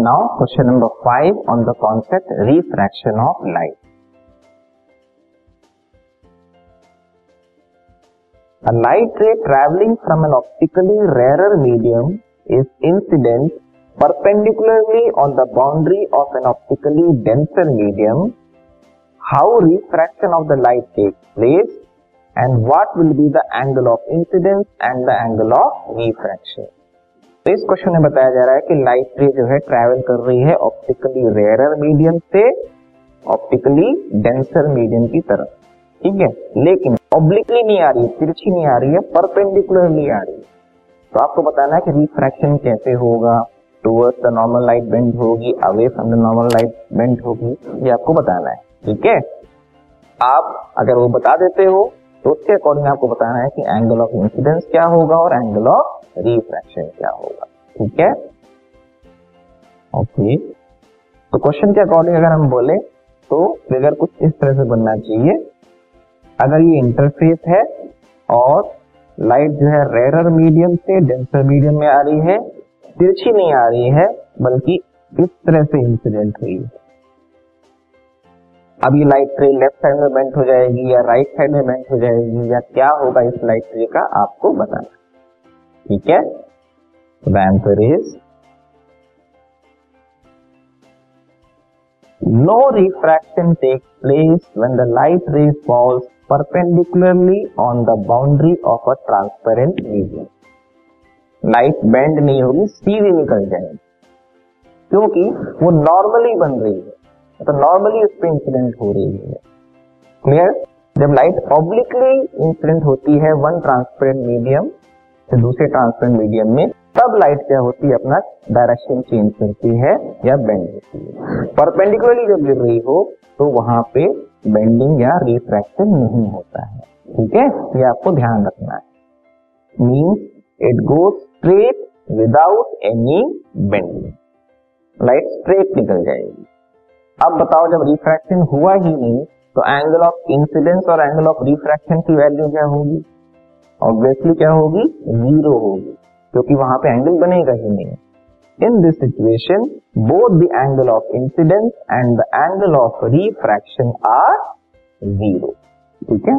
Now question number 5 on the concept refraction of light. A light ray traveling from an optically rarer medium is incident perpendicularly on the boundary of an optically denser medium. How refraction of the light takes place and what will be the angle of incidence and the angle of refraction. तो इस question में बताया जा रहा है कि light रे जो है ट्रैवल कर रही है ऑप्टिकली रेयर मीडियम से ऑप्टिकली डेंसर मीडियम की तरफ़। ठीक है? लेकिन ऑब्लिकली नहीं आ रही है तिरछी नहीं आ रही है परपेंडिकुलरली आ रही है। तो आपको बताना है कि रिफ्रैक्शन कैसे होगा? Towards the normal light bend होगी away from the normal light bend होगी, ये आपको बताना है। ठीक है? आप अगर वो बता देते हो तो उसके अकॉर्डिंग आपको बताना है कि एंगल ऑफ़ इंसिडेंस क्या होगा और एंगल ऑफ़ रिफ्रैक्शन क्या होगा। ठीक है? ओके तो क्वेश्चन के अकॉर्डिंग अगर हम बोले तो फिगर कुछ इस तरह से बनना चाहिए। अगर ये इंटरफेस है और लाइट जो है रेरर मीडियम से डेंसर मीडियम में आ रही है, तिरछी नहीं आ रही है, बल्कि इस तरह से इंसिडेंट हुई है। अब ये लाइट रे लेफ़्ट साइड में बेंट हो जाएगी या राइट साइड में बेंट हो जाएगी या क्या होगा इस लाइट रे का आपको बताना ठीक है? The answer is no refraction takes place when the light ray falls perpendicularly on the boundary of a transparent medium. Light bend नहीं होगी, सीधी निकल जाएगी, क्योंकि वो नॉर्मली बन रही है। तो नॉर्मली उस पर इंसिडेंट हो रही है। क्लियर जब लाइट ऑब्लिकली इंसिडेंट होती है वन ट्रांसपेरेंट मीडियम से दूसरे ट्रांसपेरेंट मीडियम में, तब लाइट क्या होती है? अपना डायरेक्शन चेंज करती है या बेंड होती है। परपेंडिकुलरली जब गिर रही हो तो वहाँ पे बेंडिंग या रिफ्रैक्शन नहीं होता है। ठीक है? ये आपको ध्यान रखना है। Means it goes straight without any bending light straight निकल जाएगी। अब बताओ, जब रिफ्रैक्शन हुआ ही नहीं तो एंगल ऑफ़ इंसिडेंस और एंगल ऑफ़ रिफ्रैक्शन की वैल्यू क्या होगी? ऑब्वियसली क्या होगी? ज़ीरो होगी, क्योंकि वहाँ पे एंगल बनेगा ही नहीं। In this situation both the angle of incidence and the angle of refraction are zero ठीक है?